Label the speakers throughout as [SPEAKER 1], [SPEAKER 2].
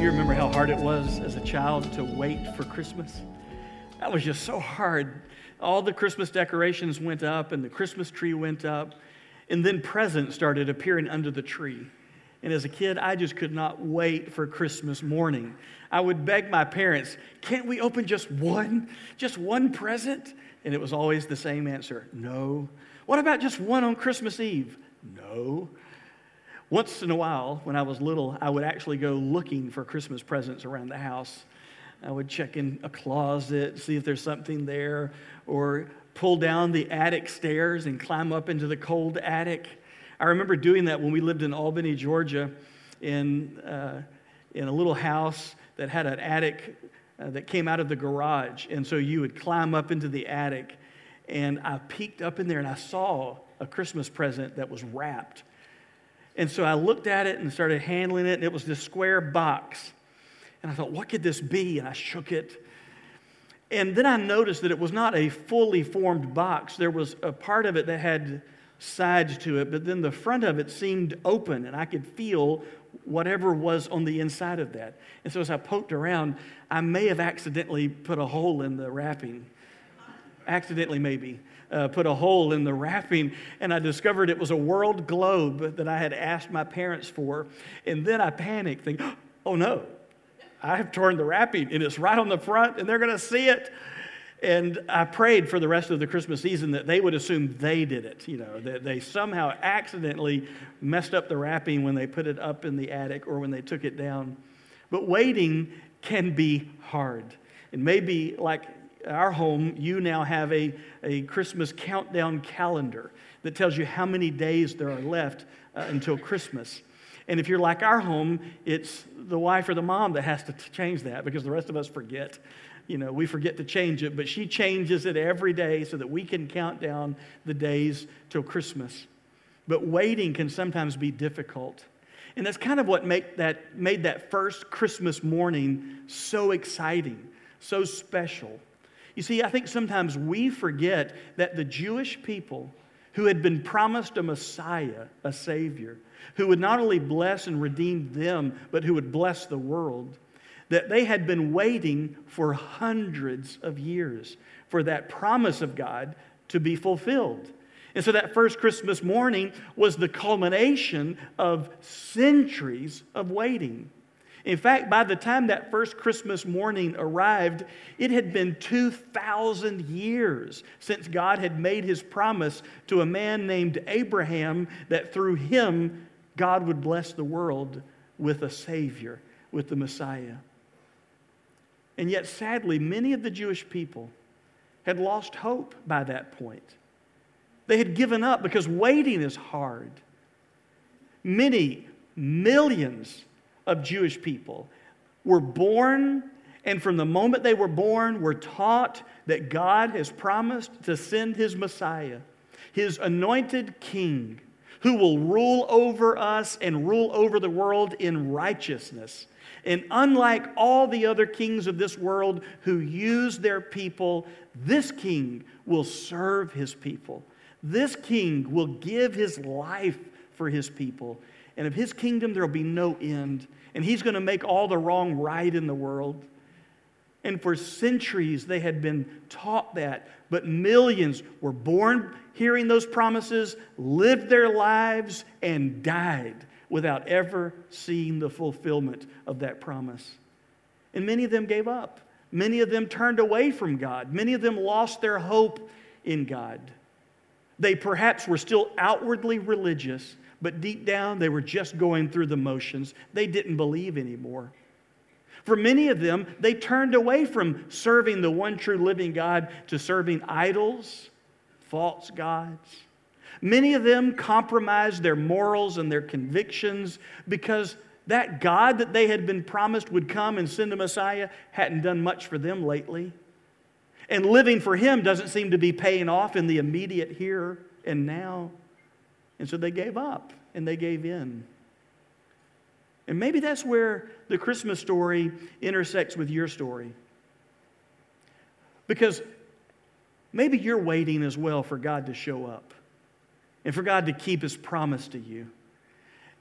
[SPEAKER 1] You remember how hard it was as a child to wait for Christmas? That was just so hard. All the Christmas decorations went up and the Christmas tree went up, and then presents started appearing under the tree. And as a kid, I just could not wait for Christmas morning. I would beg my parents, can't we open just one? Just one present? And it was always the same answer no. What about just one on Christmas Eve? No. Once in a while, when I was little, I would actually go looking for Christmas presents around the house. I would check in a closet, see if there's something there, or pull down the attic stairs and climb up into the cold attic. I remember doing that when we lived in Albany, Georgia, in, uh, in a little house that had an attic uh, that came out of the garage. And so you would climb up into the attic. And I peeked up in there and I saw a Christmas present that was wrapped. And so I looked at it and started handling it, and it was this square box. And I thought, what could this be? And I shook it. And then I noticed that it was not a fully formed box. There was a part of it that had sides to it, but then the front of it seemed open, and I could feel whatever was on the inside of that. And so as I poked around, I may have accidentally put a hole in the wrapping. Accidentally, maybe. Uh, put a hole in the wrapping, and I discovered it was a world globe that I had asked my parents for. And then I panicked, thinking, oh no, I have torn the wrapping, and it's right on the front, and they're going to see it. And I prayed for the rest of the Christmas season that they would assume they did it, you know, that they somehow accidentally messed up the wrapping when they put it up in the attic or when they took it down. But waiting can be hard. It may be like our home, you now have a, a Christmas countdown calendar that tells you how many days there are left uh, until Christmas. And if you're like our home, it's the wife or the mom that has to change that because the rest of us forget you know, we forget to change it, but she changes it every day so that we can count down the days till Christmas. But waiting can sometimes be difficult. And that's kind of what make that, made that first Christmas morning so exciting, so special. You see, I think sometimes we forget that the Jewish people who had been promised a Messiah, a Savior, who would not only bless and redeem them, but who would bless the world, that they had been waiting for hundreds of years for that promise of God to be fulfilled. And so that first Christmas morning was the culmination of centuries of waiting. In fact, by the time that first Christmas morning arrived, it had been 2,000 years since God had made his promise to a man named Abraham that through him, God would bless the world with a Savior, with the Messiah. And yet, sadly, many of the Jewish people had lost hope by that point. They had given up because waiting is hard. Many, millions of Jewish people were born, and from the moment they were born, were taught that God has promised to send his Messiah, his anointed king, who will rule over us and rule over the world in righteousness and unlike all the other kings of this world who use their people, this king will serve his people. This king will give his life for his people. And of his kingdom, there will be no end. And he's going to make all the wrong right in the world. And for centuries, they had been taught that. But millions were born hearing those promises, lived their lives, and died without ever seeing the fulfillment of that promise. And many of them gave up. Many of them turned away from God. Many of them lost their hope in God. They perhaps were still outwardly religious, but deep down they were just going through the motions. They didn't believe anymore. For many of them, they turned away from serving the one true living God to serving idols, false gods. Many of them compromised their morals and their convictions because that God that they had been promised would come and send a Messiah hadn't done much for them lately. And living for Him doesn't seem to be paying off in the immediate here and now. And so they gave up and they gave in. And maybe that's where the Christmas story intersects with your story. Because maybe you're waiting as well for God to show up and for God to keep his promise to you.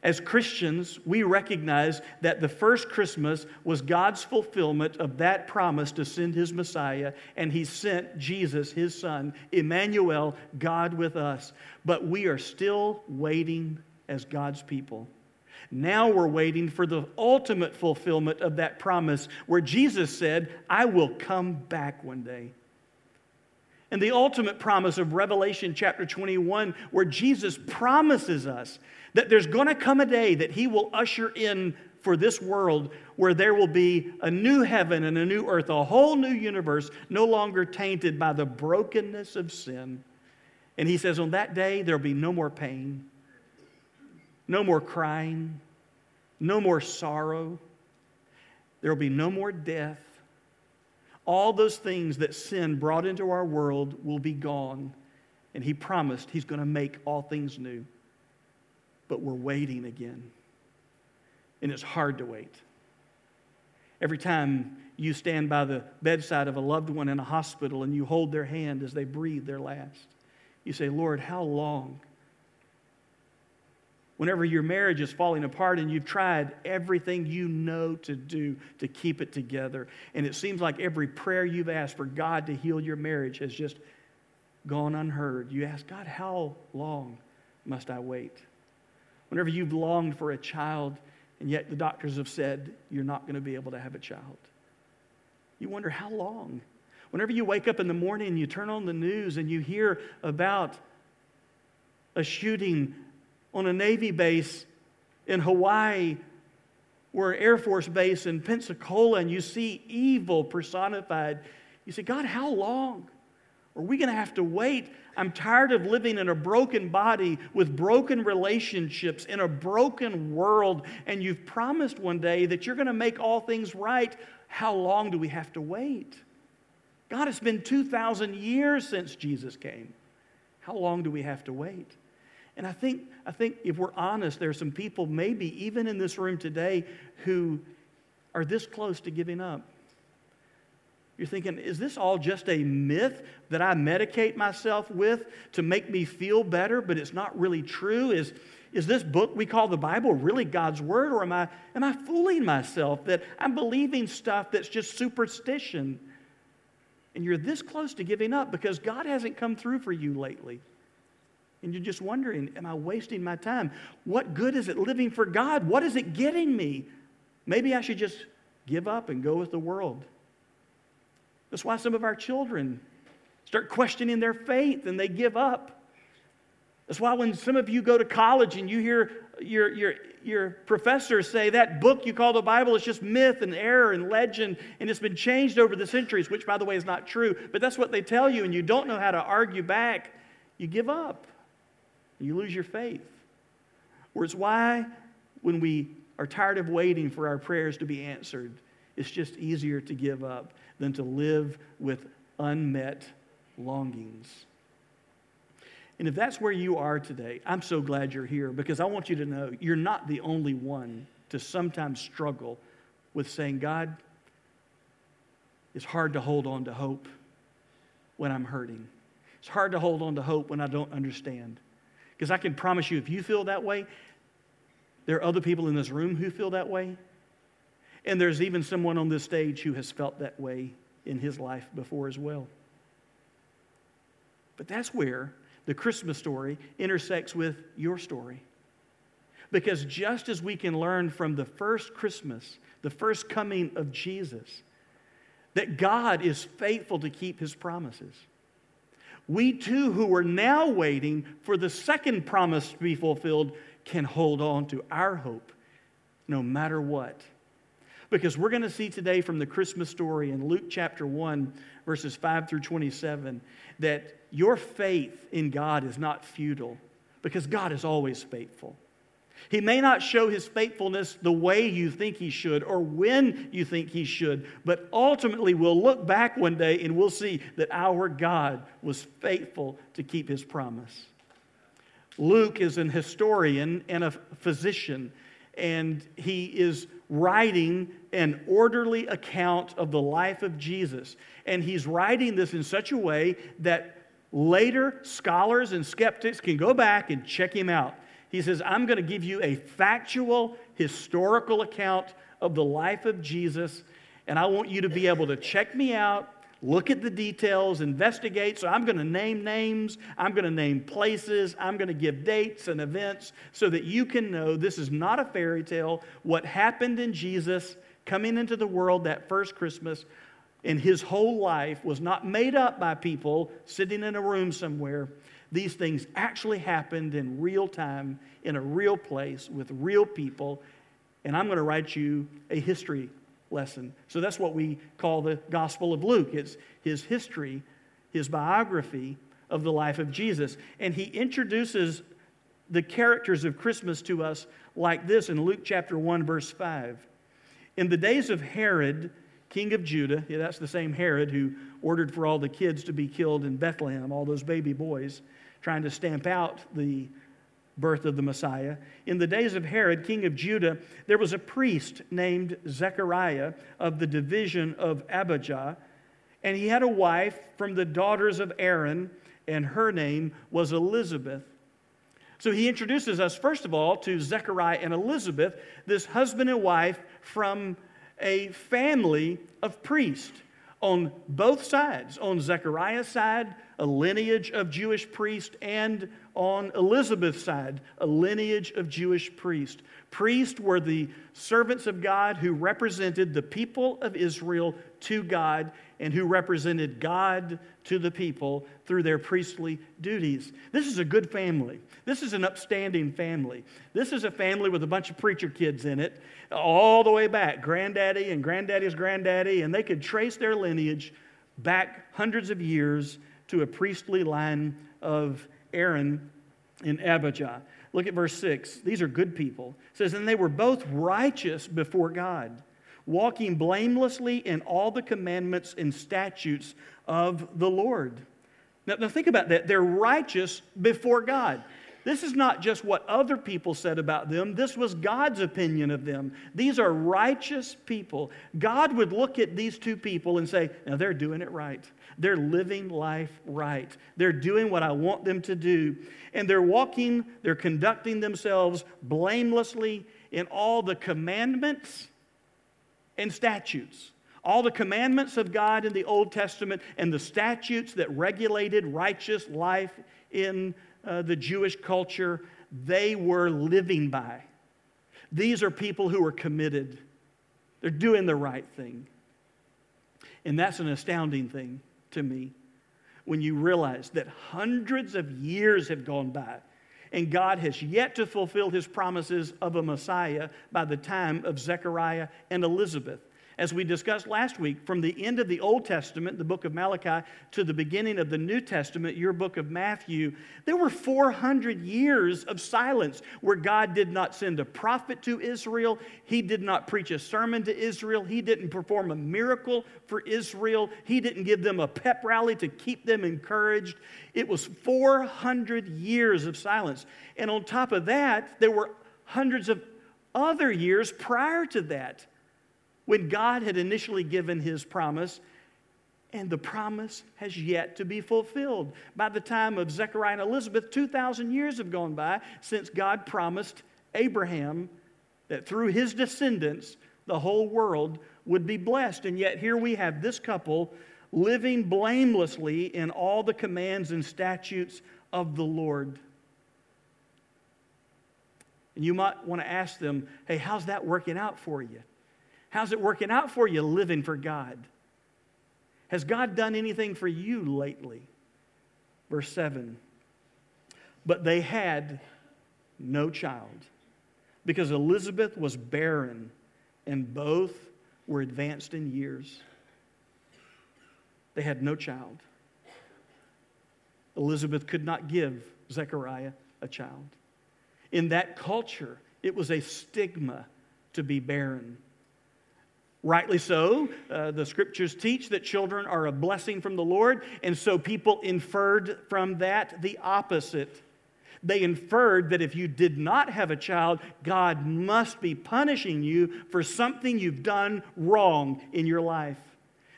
[SPEAKER 1] As Christians, we recognize that the first Christmas was God's fulfillment of that promise to send his Messiah, and he sent Jesus, his son, Emmanuel, God with us. But we are still waiting as God's people. Now we're waiting for the ultimate fulfillment of that promise where Jesus said, I will come back one day. And the ultimate promise of Revelation chapter 21, where Jesus promises us that there's going to come a day that he will usher in for this world where there will be a new heaven and a new earth, a whole new universe, no longer tainted by the brokenness of sin. And he says, on that day, there'll be no more pain, no more crying, no more sorrow, there will be no more death. All those things that sin brought into our world will be gone. And he promised he's going to make all things new but we're waiting again. And it's hard to wait. Every time you stand by the bedside of a loved one in a hospital and you hold their hand as they breathe their last, you say, Lord, how long? Whenever your marriage is falling apart and you've tried everything you know to do to keep it together, and it seems like every prayer you've asked for God to heal your marriage has just gone unheard, you ask, God, how long must I wait? Whenever you've longed for a child and yet the doctors have said you're not going to be able to have a child. You wonder how long. Whenever you wake up in the morning and you turn on the news and you hear about a shooting on a Navy base in Hawaii or an Air Force Base in Pensacola and you see evil personified, you say, God, how long? Are we going to have to wait? I'm tired of living in a broken body with broken relationships in a broken world, and you've promised one day that you're going to make all things right. How long do we have to wait? God, it's been 2,000 years since Jesus came. How long do we have to wait? And I think, I think if we're honest, there are some people, maybe even in this room today, who are this close to giving up. You're thinking, is this all just a myth that I medicate myself with to make me feel better, but it's not really true? Is, is this book we call the Bible really God's Word, or am I, am I fooling myself that I'm believing stuff that's just superstition? And you're this close to giving up because God hasn't come through for you lately. And you're just wondering, am I wasting my time? What good is it living for God? What is it getting me? Maybe I should just give up and go with the world. That's why some of our children start questioning their faith and they give up. That's why when some of you go to college and you hear your, your, your professors say that book you call the Bible is just myth and error and legend and it's been changed over the centuries, which, by the way, is not true, but that's what they tell you, and you don't know how to argue back, you give up. You lose your faith. Or it's why when we are tired of waiting for our prayers to be answered, it's just easier to give up than to live with unmet longings. And if that's where you are today, I'm so glad you're here because I want you to know you're not the only one to sometimes struggle with saying, God, it's hard to hold on to hope when I'm hurting. It's hard to hold on to hope when I don't understand. Because I can promise you, if you feel that way, there are other people in this room who feel that way, and there's even someone on this stage who has felt that way in his life before as well. But that's where the Christmas story intersects with your story. Because just as we can learn from the first Christmas, the first coming of Jesus, that God is faithful to keep his promises. We too, who are now waiting for the second promise to be fulfilled, can hold on to our hope no matter what. Because we're going to see today from the Christmas story in Luke chapter 1, verses 5 through 27, that your faith in God is not futile, because God is always faithful. He may not show his faithfulness the way you think he should or when you think he should, but ultimately we'll look back one day and we'll see that our God was faithful to keep his promise. Luke is an historian and a physician, and he is writing an orderly account of the life of Jesus. And he's writing this in such a way that later scholars and skeptics can go back and check him out. He says, I'm going to give you a factual, historical account of the life of Jesus, and I want you to be able to check me out, look at the details, investigate. So I'm going to name names, I'm going to name places, I'm going to give dates and events so that you can know this is not a fairy tale. What happened in Jesus coming into the world that first Christmas in his whole life was not made up by people sitting in a room somewhere. These things actually happened in real time, in a real place, with real people. And I'm going to write you a history lesson. So that's what we call the Gospel of Luke. It's his history, his biography of the life of Jesus. And he introduces the characters of Christmas to us like this in Luke chapter 1, verse 5. In the days of Herod, king of Judah, yeah, that's the same Herod who ordered for all the kids to be killed in Bethlehem, all those baby boys, trying to stamp out the birth of the Messiah. In the days of Herod, king of Judah, there was a priest named Zechariah of the division of Abijah, and he had a wife from the daughters of Aaron, and her name was Elizabeth. So he introduces us, first of all, to Zechariah and Elizabeth, this husband and wife from a family of priests on both sides. On Zechariah's side, a lineage of Jewish priests, and on Elizabeth's side, a lineage of Jewish priests. Priests were the servants of God who represented the people of Israel to God and who represented God to the people through their priestly duties. This is a good family. This is an upstanding family. This is a family with a bunch of preacher kids in it, all the way back granddaddy and granddaddy's granddaddy, and they could trace their lineage back hundreds of years to a priestly line of Aaron in Abijah. Look at verse 6. These are good people. It says, And they were both righteous before God, walking blamelessly in all the commandments and statutes of the Lord. Now, now think about that. They're righteous before God. This is not just what other people said about them, this was God's opinion of them. These are righteous people. God would look at these two people and say, Now they're doing it right. They're living life right. They're doing what I want them to do. And they're walking, they're conducting themselves blamelessly in all the commandments and statutes. All the commandments of God in the Old Testament and the statutes that regulated righteous life in uh, the Jewish culture, they were living by. These are people who are committed, they're doing the right thing. And that's an astounding thing to me when you realize that hundreds of years have gone by and God has yet to fulfill his promises of a Messiah by the time of Zechariah and Elizabeth as we discussed last week, from the end of the Old Testament, the book of Malachi, to the beginning of the New Testament, your book of Matthew, there were 400 years of silence where God did not send a prophet to Israel. He did not preach a sermon to Israel. He didn't perform a miracle for Israel. He didn't give them a pep rally to keep them encouraged. It was 400 years of silence. And on top of that, there were hundreds of other years prior to that when God had initially given his promise, and the promise has yet to be fulfilled. By the time of Zechariah and Elizabeth, 2,000 years have gone by since God promised Abraham that through his descendants, the whole world would be blessed. And yet, here we have this couple living blamelessly in all the commands and statutes of the Lord. And you might want to ask them, hey, how's that working out for you? How's it working out for you living for God? Has God done anything for you lately? Verse 7 But they had no child because Elizabeth was barren and both were advanced in years. They had no child. Elizabeth could not give Zechariah a child. In that culture, it was a stigma to be barren. Rightly so. Uh, the scriptures teach that children are a blessing from the Lord, and so people inferred from that the opposite. They inferred that if you did not have a child, God must be punishing you for something you've done wrong in your life.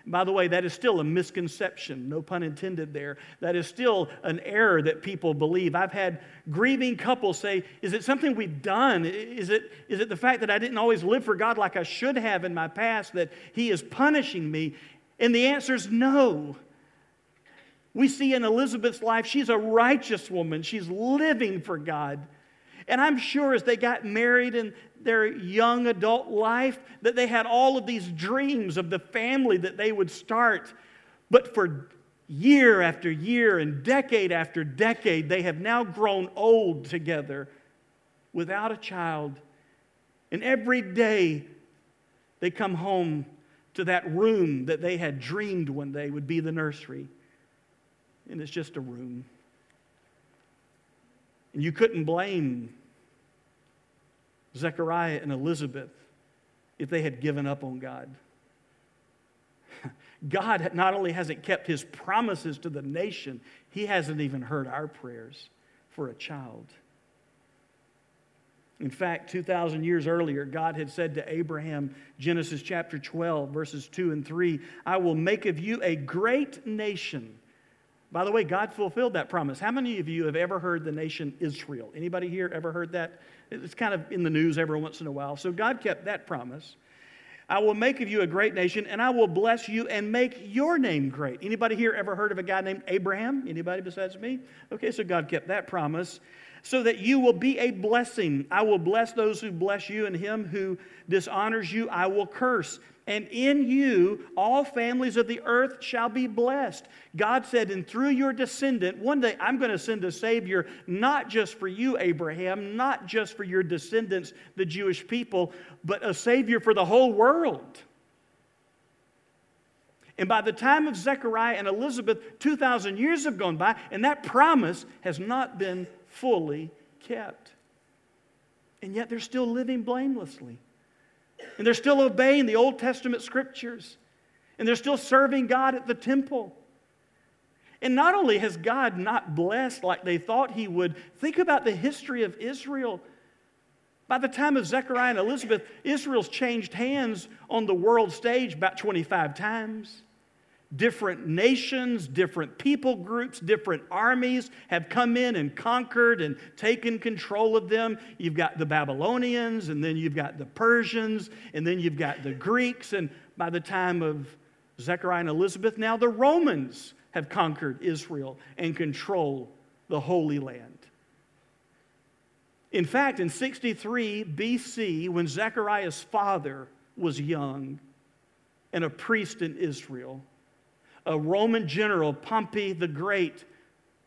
[SPEAKER 1] By the way, that is still a misconception, no pun intended there. That is still an error that people believe. I've had grieving couples say, Is it something we've done? Is it, is it the fact that I didn't always live for God like I should have in my past, that He is punishing me? And the answer is no. We see in Elizabeth's life, she's a righteous woman, she's living for God. And I'm sure as they got married in their young adult life, that they had all of these dreams of the family that they would start. But for year after year and decade after decade, they have now grown old together without a child. And every day they come home to that room that they had dreamed one day would be the nursery. And it's just a room. And you couldn't blame Zechariah and Elizabeth if they had given up on God. God not only hasn't kept his promises to the nation, he hasn't even heard our prayers for a child. In fact, 2,000 years earlier, God had said to Abraham, Genesis chapter 12, verses 2 and 3, I will make of you a great nation. By the way, God fulfilled that promise. How many of you have ever heard the nation Israel? Anybody here ever heard that? It's kind of in the news every once in a while. So God kept that promise. I will make of you a great nation, and I will bless you and make your name great. Anybody here ever heard of a guy named Abraham? Anybody besides me? Okay, so God kept that promise. So that you will be a blessing. I will bless those who bless you, and him who dishonors you, I will curse and in you all families of the earth shall be blessed. God said, and through your descendant, one day I'm going to send a Savior, not just for you, Abraham, not just for your descendants, the Jewish people, but a Savior for the whole world. And by the time of Zechariah and Elizabeth, 2,000 years have gone by, and that promise has not been fully kept. And yet they're still living blamelessly. And they're still obeying the Old Testament scriptures. And they're still serving God at the temple. And not only has God not blessed like they thought He would, think about the history of Israel. By the time of Zechariah and Elizabeth, Israel's changed hands on the world stage about 25 times. Different nations, different people groups, different armies have come in and conquered and taken control of them. You've got the Babylonians, and then you've got the Persians, and then you've got the Greeks. And by the time of Zechariah and Elizabeth, now the Romans have conquered Israel and control the Holy Land. In fact, in 63 BC, when Zechariah's father was young and a priest in Israel, a Roman general, Pompey the Great,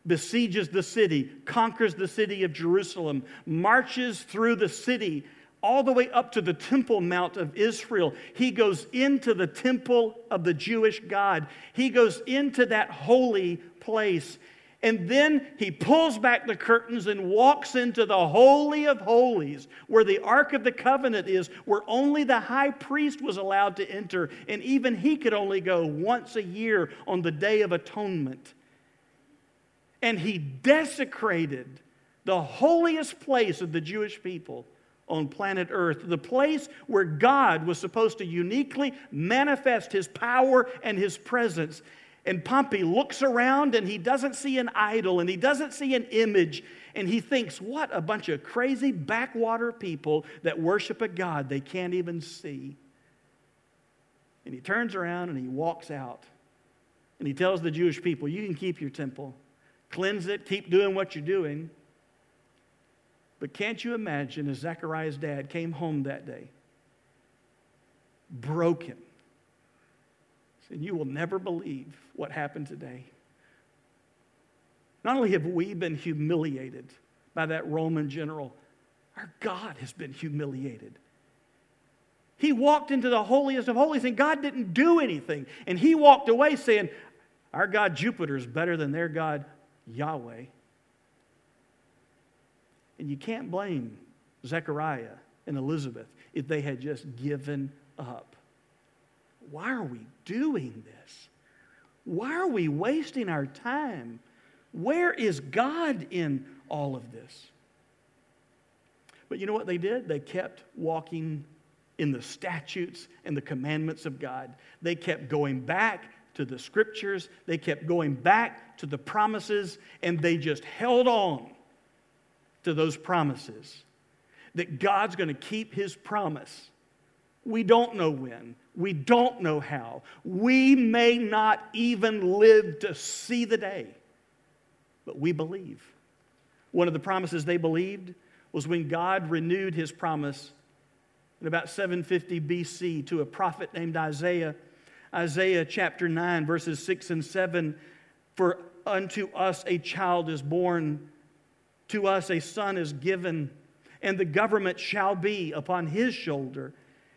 [SPEAKER 1] besieges the city, conquers the city of Jerusalem, marches through the city all the way up to the Temple Mount of Israel. He goes into the temple of the Jewish God, he goes into that holy place. And then he pulls back the curtains and walks into the Holy of Holies, where the Ark of the Covenant is, where only the high priest was allowed to enter. And even he could only go once a year on the Day of Atonement. And he desecrated the holiest place of the Jewish people on planet Earth, the place where God was supposed to uniquely manifest his power and his presence. And Pompey looks around and he doesn't see an idol and he doesn't see an image. And he thinks, what a bunch of crazy backwater people that worship a God they can't even see. And he turns around and he walks out. And he tells the Jewish people, You can keep your temple, cleanse it, keep doing what you're doing. But can't you imagine as Zechariah's dad came home that day, broken, and you will never believe what happened today. Not only have we been humiliated by that Roman general, our God has been humiliated. He walked into the holiest of holies and God didn't do anything. And he walked away saying, Our God Jupiter is better than their God Yahweh. And you can't blame Zechariah and Elizabeth if they had just given up. Why are we doing this? Why are we wasting our time? Where is God in all of this? But you know what they did? They kept walking in the statutes and the commandments of God. They kept going back to the scriptures, they kept going back to the promises, and they just held on to those promises. That God's going to keep his promise. We don't know when. We don't know how. We may not even live to see the day, but we believe. One of the promises they believed was when God renewed his promise in about 750 BC to a prophet named Isaiah. Isaiah chapter 9, verses 6 and 7 For unto us a child is born, to us a son is given, and the government shall be upon his shoulder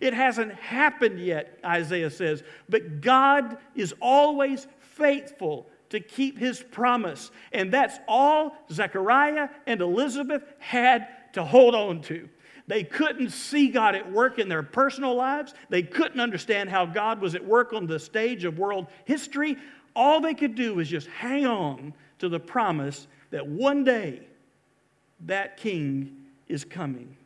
[SPEAKER 1] It hasn't happened yet, Isaiah says, but God is always faithful to keep his promise. And that's all Zechariah and Elizabeth had to hold on to. They couldn't see God at work in their personal lives. They couldn't understand how God was at work on the stage of world history. All they could do was just hang on to the promise that one day that king is coming.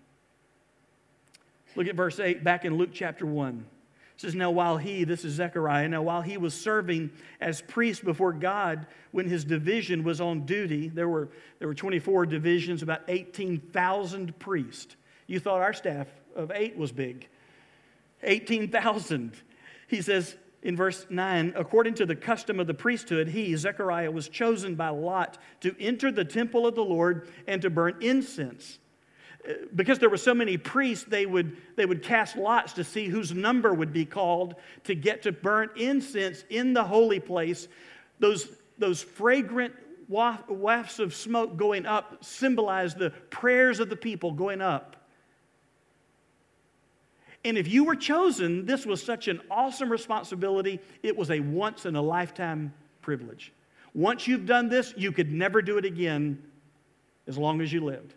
[SPEAKER 1] Look at verse 8 back in Luke chapter 1. It says, Now while he, this is Zechariah, now while he was serving as priest before God, when his division was on duty, there were, there were 24 divisions, about 18,000 priests. You thought our staff of eight was big. 18,000. He says in verse 9, according to the custom of the priesthood, he, Zechariah, was chosen by Lot to enter the temple of the Lord and to burn incense because there were so many priests, they would, they would cast lots to see whose number would be called to get to burn incense in the holy place. Those, those fragrant wafts of smoke going up symbolize the prayers of the people going up. And if you were chosen, this was such an awesome responsibility. It was a once in a lifetime privilege. Once you've done this, you could never do it again as long as you lived.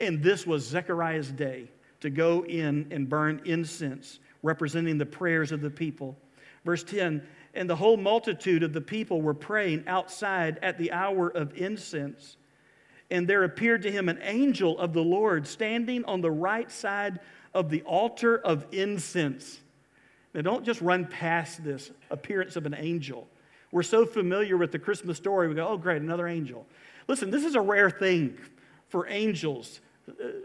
[SPEAKER 1] And this was Zechariah's day to go in and burn incense, representing the prayers of the people. Verse 10 And the whole multitude of the people were praying outside at the hour of incense. And there appeared to him an angel of the Lord standing on the right side of the altar of incense. Now, don't just run past this appearance of an angel. We're so familiar with the Christmas story, we go, oh, great, another angel. Listen, this is a rare thing for angels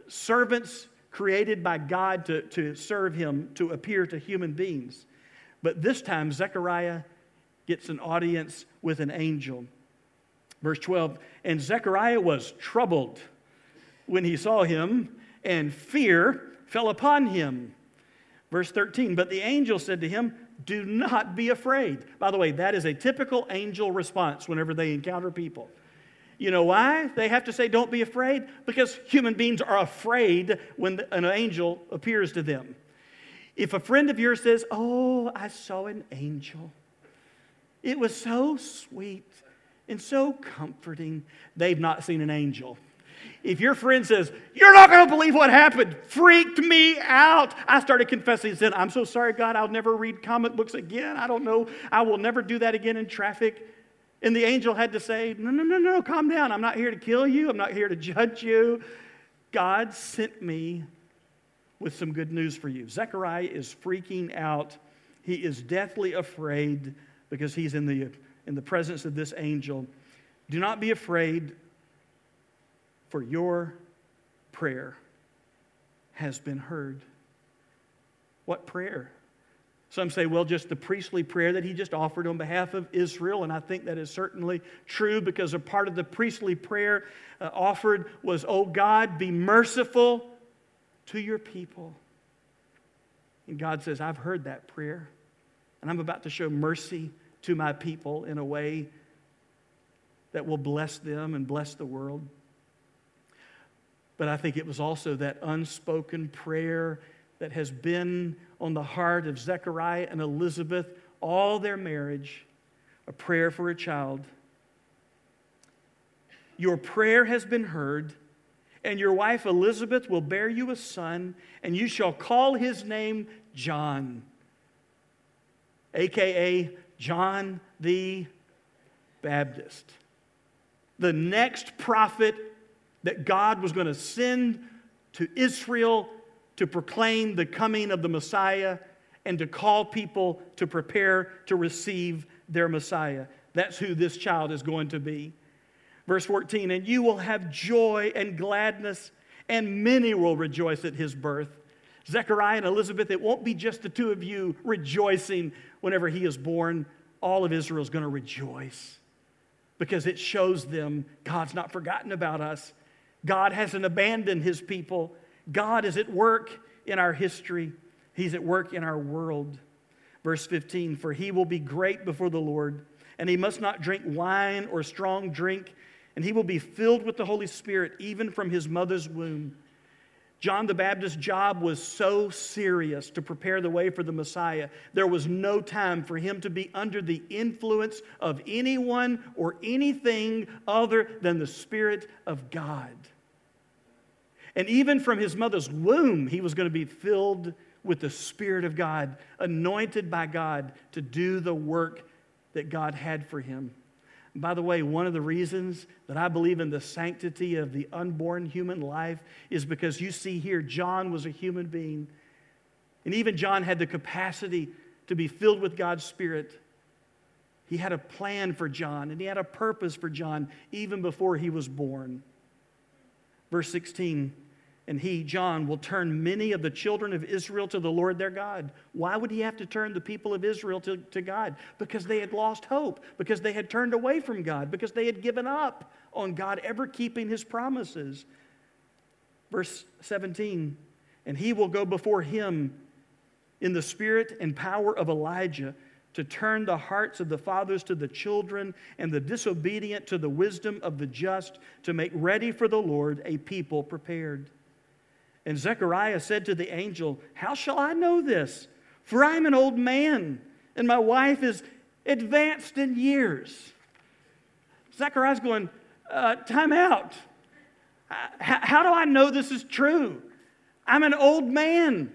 [SPEAKER 1] servants created by God to, to serve him to appear to human beings. But this time, Zechariah gets an audience with an angel. Verse 12 And Zechariah was troubled when he saw him, and fear fell upon him. Verse 13 But the angel said to him, Do not be afraid. By the way, that is a typical angel response whenever they encounter people. You know why? They have to say, Don't be afraid, because human beings are afraid when an angel appears to them. If a friend of yours says, Oh, I saw an angel, it was so sweet and so comforting, they've not seen an angel. If your friend says, You're not going to believe what happened, freaked me out. I started confessing, said, I'm so sorry, God, I'll never read comic books again. I don't know. I will never do that again in traffic. And the angel had to say, No, no, no, no, calm down. I'm not here to kill you. I'm not here to judge you. God sent me with some good news for you. Zechariah is freaking out. He is deathly afraid because he's in the, in the presence of this angel. Do not be afraid, for your prayer has been heard. What prayer? Some say, well, just the priestly prayer that he just offered on behalf of Israel. And I think that is certainly true because a part of the priestly prayer uh, offered was, Oh God, be merciful to your people. And God says, I've heard that prayer. And I'm about to show mercy to my people in a way that will bless them and bless the world. But I think it was also that unspoken prayer that has been on the heart of Zechariah and Elizabeth all their marriage a prayer for a child. Your prayer has been heard, and your wife Elizabeth will bear you a son, and you shall call his name John, aka John the Baptist. The next prophet that God was going to send to Israel to proclaim the coming of the Messiah and to call people to prepare to receive their Messiah. That's who this child is going to be. Verse 14, and you will have joy and gladness, and many will rejoice at his birth. Zechariah and Elizabeth, it won't be just the two of you rejoicing whenever he is born. All of Israel is going to rejoice because it shows them God's not forgotten about us. God hasn't abandoned his people. God is at work in our history, He's at work in our world. Verse 15 For he will be great before the Lord, and he must not drink wine or strong drink, and he will be filled with the Holy Spirit even from his mother's womb. John the Baptist's job was so serious to prepare the way for the Messiah. There was no time for him to be under the influence of anyone or anything other than the Spirit of God. And even from his mother's womb, he was going to be filled with the Spirit of God, anointed by God to do the work that God had for him. By the way, one of the reasons that I believe in the sanctity of the unborn human life is because you see here, John was a human being. And even John had the capacity to be filled with God's Spirit. He had a plan for John and he had a purpose for John even before he was born. Verse 16, and he, John, will turn many of the children of Israel to the Lord their God. Why would he have to turn the people of Israel to, to God? Because they had lost hope, because they had turned away from God, because they had given up on God ever keeping his promises. Verse 17, and he will go before him in the spirit and power of Elijah to turn the hearts of the fathers to the children and the disobedient to the wisdom of the just, to make ready for the Lord a people prepared. And Zechariah said to the angel, How shall I know this? For I'm an old man, and my wife is advanced in years. Zechariah's going, uh, Time out. How, how do I know this is true? I'm an old man.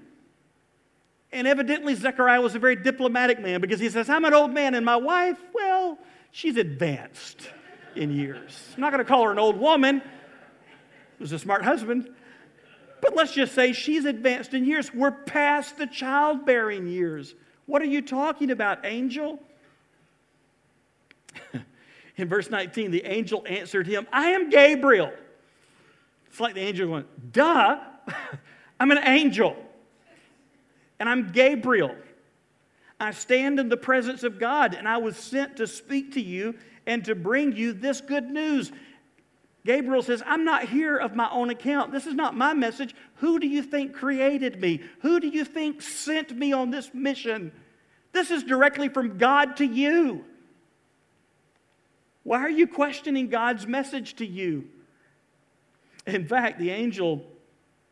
[SPEAKER 1] And evidently, Zechariah was a very diplomatic man because he says, I'm an old man, and my wife, well, she's advanced in years. I'm not going to call her an old woman. He was a smart husband. But let's just say she's advanced in years. We're past the childbearing years. What are you talking about, angel? in verse 19, the angel answered him, I am Gabriel. It's like the angel going, Duh, I'm an angel and I'm Gabriel. I stand in the presence of God, and I was sent to speak to you and to bring you this good news. Gabriel says, I'm not here of my own account. This is not my message. Who do you think created me? Who do you think sent me on this mission? This is directly from God to you. Why are you questioning God's message to you? In fact, the angel,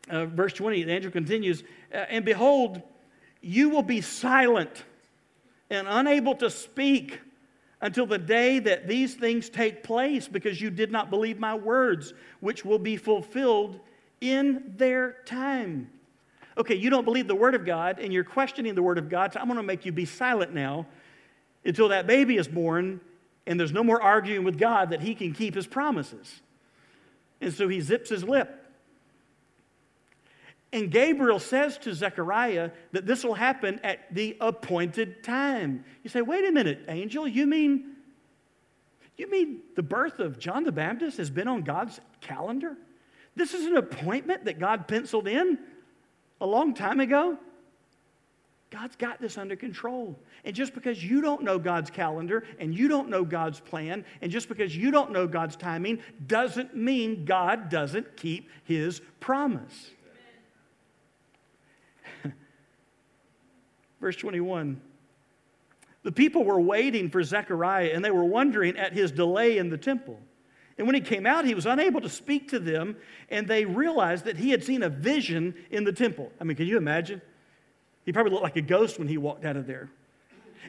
[SPEAKER 1] uh, verse 20, the angel continues, uh, and behold, you will be silent and unable to speak until the day that these things take place because you did not believe my words, which will be fulfilled in their time. Okay, you don't believe the word of God and you're questioning the word of God, so I'm going to make you be silent now until that baby is born and there's no more arguing with God that he can keep his promises. And so he zips his lip. And Gabriel says to Zechariah that this will happen at the appointed time. You say, wait a minute, angel, you mean you mean the birth of John the Baptist has been on God's calendar? This is an appointment that God penciled in a long time ago? God's got this under control. And just because you don't know God's calendar and you don't know God's plan, and just because you don't know God's timing, doesn't mean God doesn't keep his promise. Verse 21 The people were waiting for Zechariah and they were wondering at his delay in the temple. And when he came out, he was unable to speak to them, and they realized that he had seen a vision in the temple. I mean, can you imagine? He probably looked like a ghost when he walked out of there.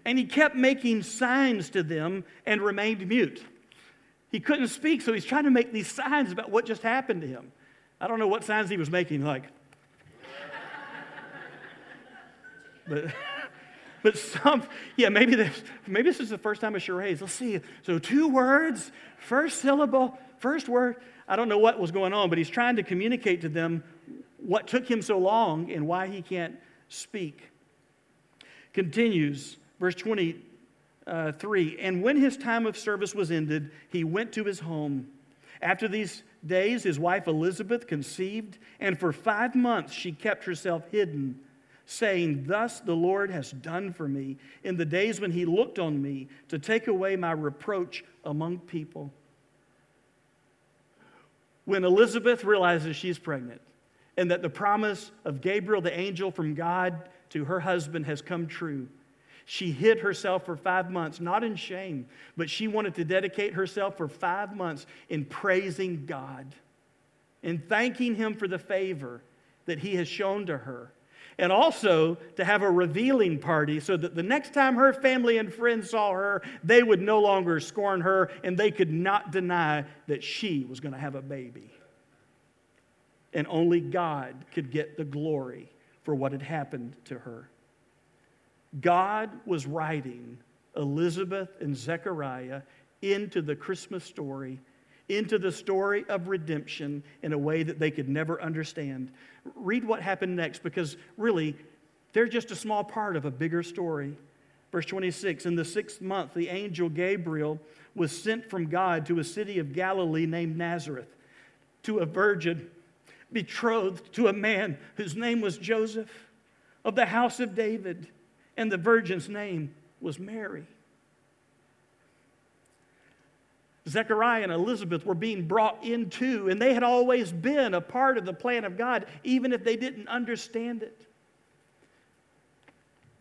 [SPEAKER 1] And he kept making signs to them and remained mute. He couldn't speak, so he's trying to make these signs about what just happened to him. I don't know what signs he was making, like. But. But some, yeah, maybe this, maybe this is the first time of charades. Let's see. So two words, first syllable, first word. I don't know what was going on, but he's trying to communicate to them what took him so long and why he can't speak. Continues, verse 23. Uh, and when his time of service was ended, he went to his home. After these days, his wife Elizabeth conceived, and for five months she kept herself hidden saying, Thus the Lord has done for me in the days when he looked on me to take away my reproach among people. When Elizabeth realizes she's pregnant and that the promise of Gabriel, the angel from God to her husband, has come true, she hid herself for five months, not in shame, but she wanted to dedicate herself for five months in praising God and thanking Him for the favor that He has shown to her and also to have a revealing party so that the next time her family and friends saw her, they would no longer scorn her and they could not deny that she was going to have a baby. And only God could get the glory for what had happened to her. God was writing Elizabeth and Zechariah into the Christmas story into the story of redemption in a way that they could never understand. Read what happened next because really, they're just a small part of a bigger story. Verse 26 In the sixth month, the angel Gabriel was sent from God to a city of Galilee named Nazareth to a virgin betrothed to a man whose name was Joseph of the house of David, and the virgin's name was Mary. Zechariah and Elizabeth were being brought into, and they had always been a part of the plan of God, even if they didn't understand it.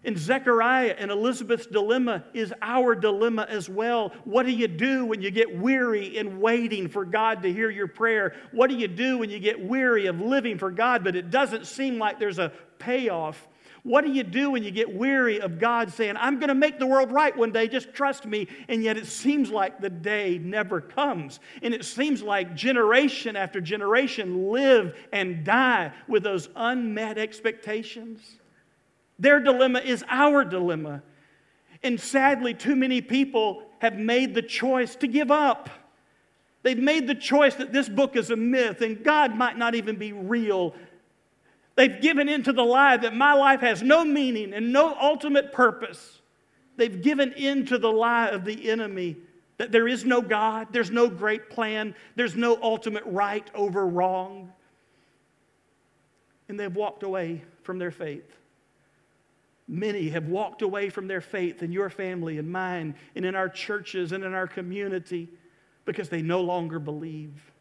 [SPEAKER 1] And Zechariah and Elizabeth's dilemma is our dilemma as well. What do you do when you get weary in waiting for God to hear your prayer? What do you do when you get weary of living for God, but it doesn't seem like there's a payoff? What do you do when you get weary of God saying, I'm going to make the world right one day, just trust me? And yet it seems like the day never comes. And it seems like generation after generation live and die with those unmet expectations. Their dilemma is our dilemma. And sadly, too many people have made the choice to give up. They've made the choice that this book is a myth and God might not even be real They've given into the lie that my life has no meaning and no ultimate purpose. They've given into the lie of the enemy that there is no God, there's no great plan, there's no ultimate right over wrong. And they've walked away from their faith. Many have walked away from their faith in your family and mine and in our churches and in our community because they no longer believe.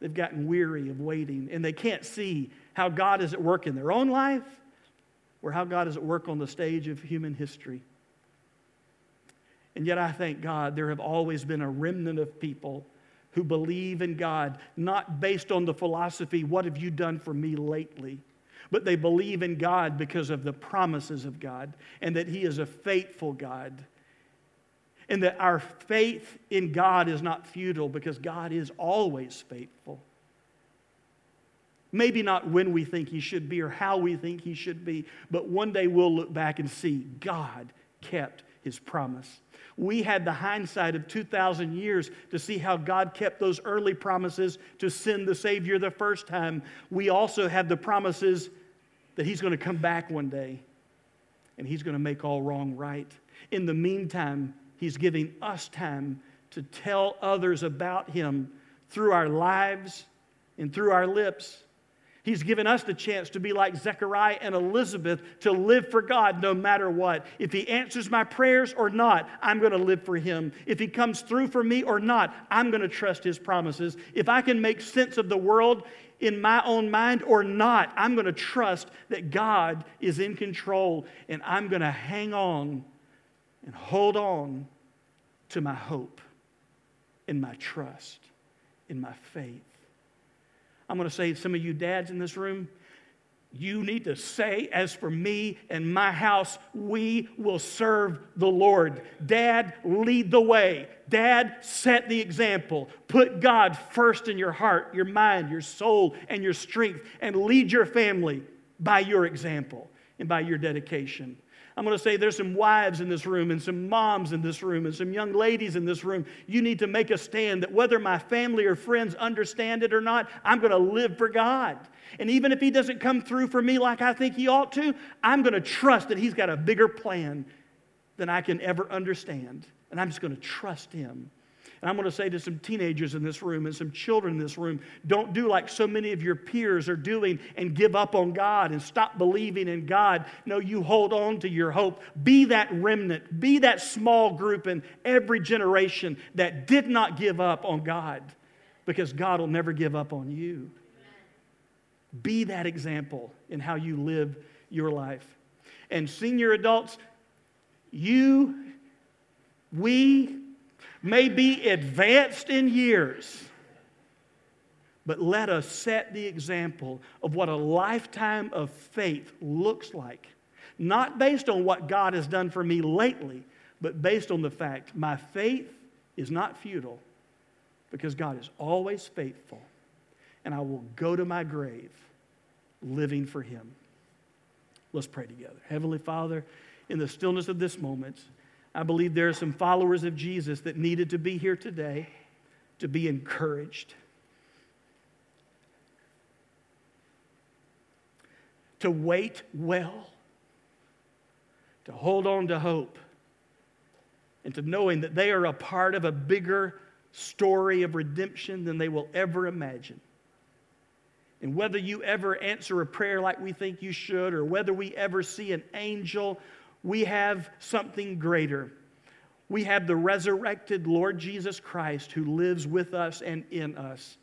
[SPEAKER 1] They've gotten weary of waiting and they can't see how God is at work in their own life or how God is at work on the stage of human history. And yet, I thank God there have always been a remnant of people who believe in God, not based on the philosophy, what have you done for me lately? But they believe in God because of the promises of God and that He is a faithful God. And that our faith in God is not futile because God is always faithful. Maybe not when we think he should be or how we think he should be, but one day we'll look back and see God kept his promise. We had the hindsight of 2,000 years to see how God kept those early promises to send the Savior the first time. We also have the promises that He's going to come back one day and He's going to make all wrong right. In the meantime, He's giving us time to tell others about Him through our lives and through our lips. He's given us the chance to be like Zechariah and Elizabeth to live for God no matter what. If He answers my prayers or not, I'm going to live for Him. If He comes through for me or not, I'm going to trust His promises. If I can make sense of the world in my own mind or not, I'm going to trust that God is in control and I'm going to hang on and hold on to my hope. in my trust, in my faith. I'm going to say, some of you dads in this room, you need to say, As for me and my house, we will serve the Lord. Dad, lead the way. Dad, set the example. Put God first in your heart, your mind, your soul, and your strength, and lead your family by your example and by your dedication. I'm going to say there's some wives in this room and some moms in this room and some young ladies in this room. You need to make a stand that whether my family or friends understand it or not, I'm going to live for God. And even if He doesn't come through for me like I think He ought to, I'm going to trust that He's got a bigger plan than I can ever understand. And I'm just going to trust Him. And I'm going to say to some teenagers in this room and some children in this room don't do like so many of your peers are doing and give up on God and stop believing in God. No, you hold on to your hope. Be that remnant, be that small group in every generation that did not give up on God because God will never give up on you. Be that example in how you live your life. And senior adults, you, we, may be advanced in years, but let us set the example of what a lifetime of faith looks like. Not based on what God has done for me lately, but based on the fact my faith is not futile because God is always faithful, and I will go to my grave living for Him. Let's pray together. Heavenly Father, in the stillness of this moment, I believe there are some followers of Jesus that needed to be here today to be encouraged, to wait well, to hold on to hope, and to knowing that they are a part of a bigger story of redemption than they will ever imagine. And whether you ever answer a prayer like we think you should, or whether we ever see an angel we have something greater. We have the resurrected Lord Jesus Christ who lives with us and in us.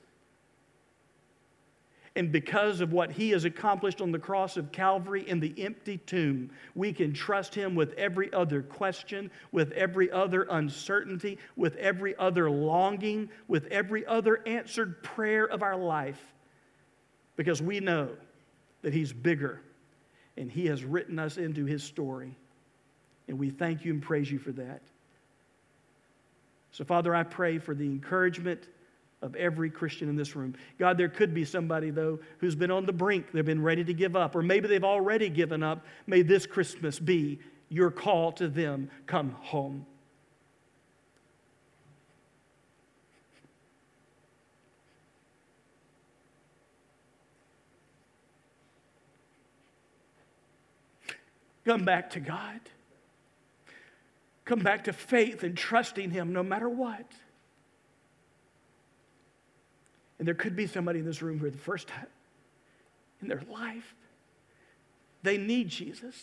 [SPEAKER 1] And because of what he has accomplished on the cross of Calvary in the empty tomb, we can trust him with every other question, with every other uncertainty, with every other longing, with every other answered prayer of our life. Because we know that he's bigger and he has written us into his story. And we thank you and praise you for that. So, Father, I pray for the encouragement of every Christian in this room. God, there could be somebody, though, who's been on the brink. They've been ready to give up, or maybe they've already given up. May this Christmas be your call to them come home. Come back to God. Come back to faith and trusting Him no matter what. And there could be somebody in this room for the first time in their life, they need Jesus.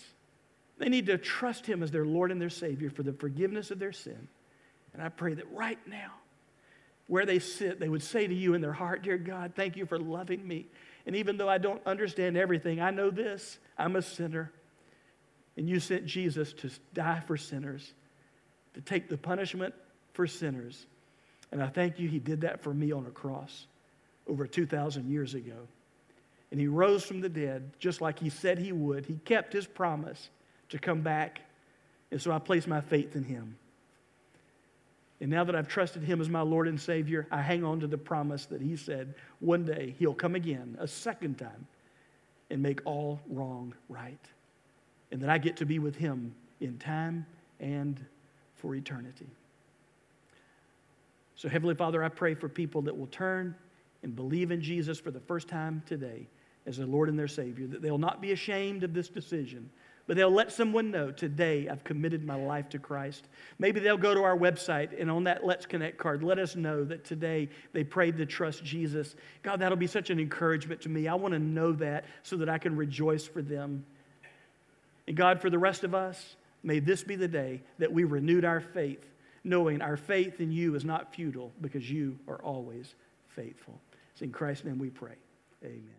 [SPEAKER 1] They need to trust Him as their Lord and their Savior for the forgiveness of their sin. And I pray that right now, where they sit, they would say to you in their heart, Dear God, thank you for loving me. And even though I don't understand everything, I know this I'm a sinner. And you sent Jesus to die for sinners to take the punishment for sinners. And I thank you, He did that for me on a cross over 2,000 years ago. And He rose from the dead just like He said He would. He kept His promise to come back. And so I place my faith in Him. And now that I've trusted Him as my Lord and Savior, I hang on to the promise that He said one day He'll come again, a second time, and make all wrong right. And that I get to be with Him in time and for eternity. So, Heavenly Father, I pray for people that will turn and believe in Jesus for the first time today as their Lord and their Savior, that they'll not be ashamed of this decision, but they'll let someone know today I've committed my life to Christ. Maybe they'll go to our website and on that Let's Connect card, let us know that today they prayed to trust Jesus. God, that'll be such an encouragement to me. I want to know that so that I can rejoice for them. And God, for the rest of us, May this be the day that we renewed our faith, knowing our faith in you is not futile because you are always faithful. It's in Christ's name we pray. Amen.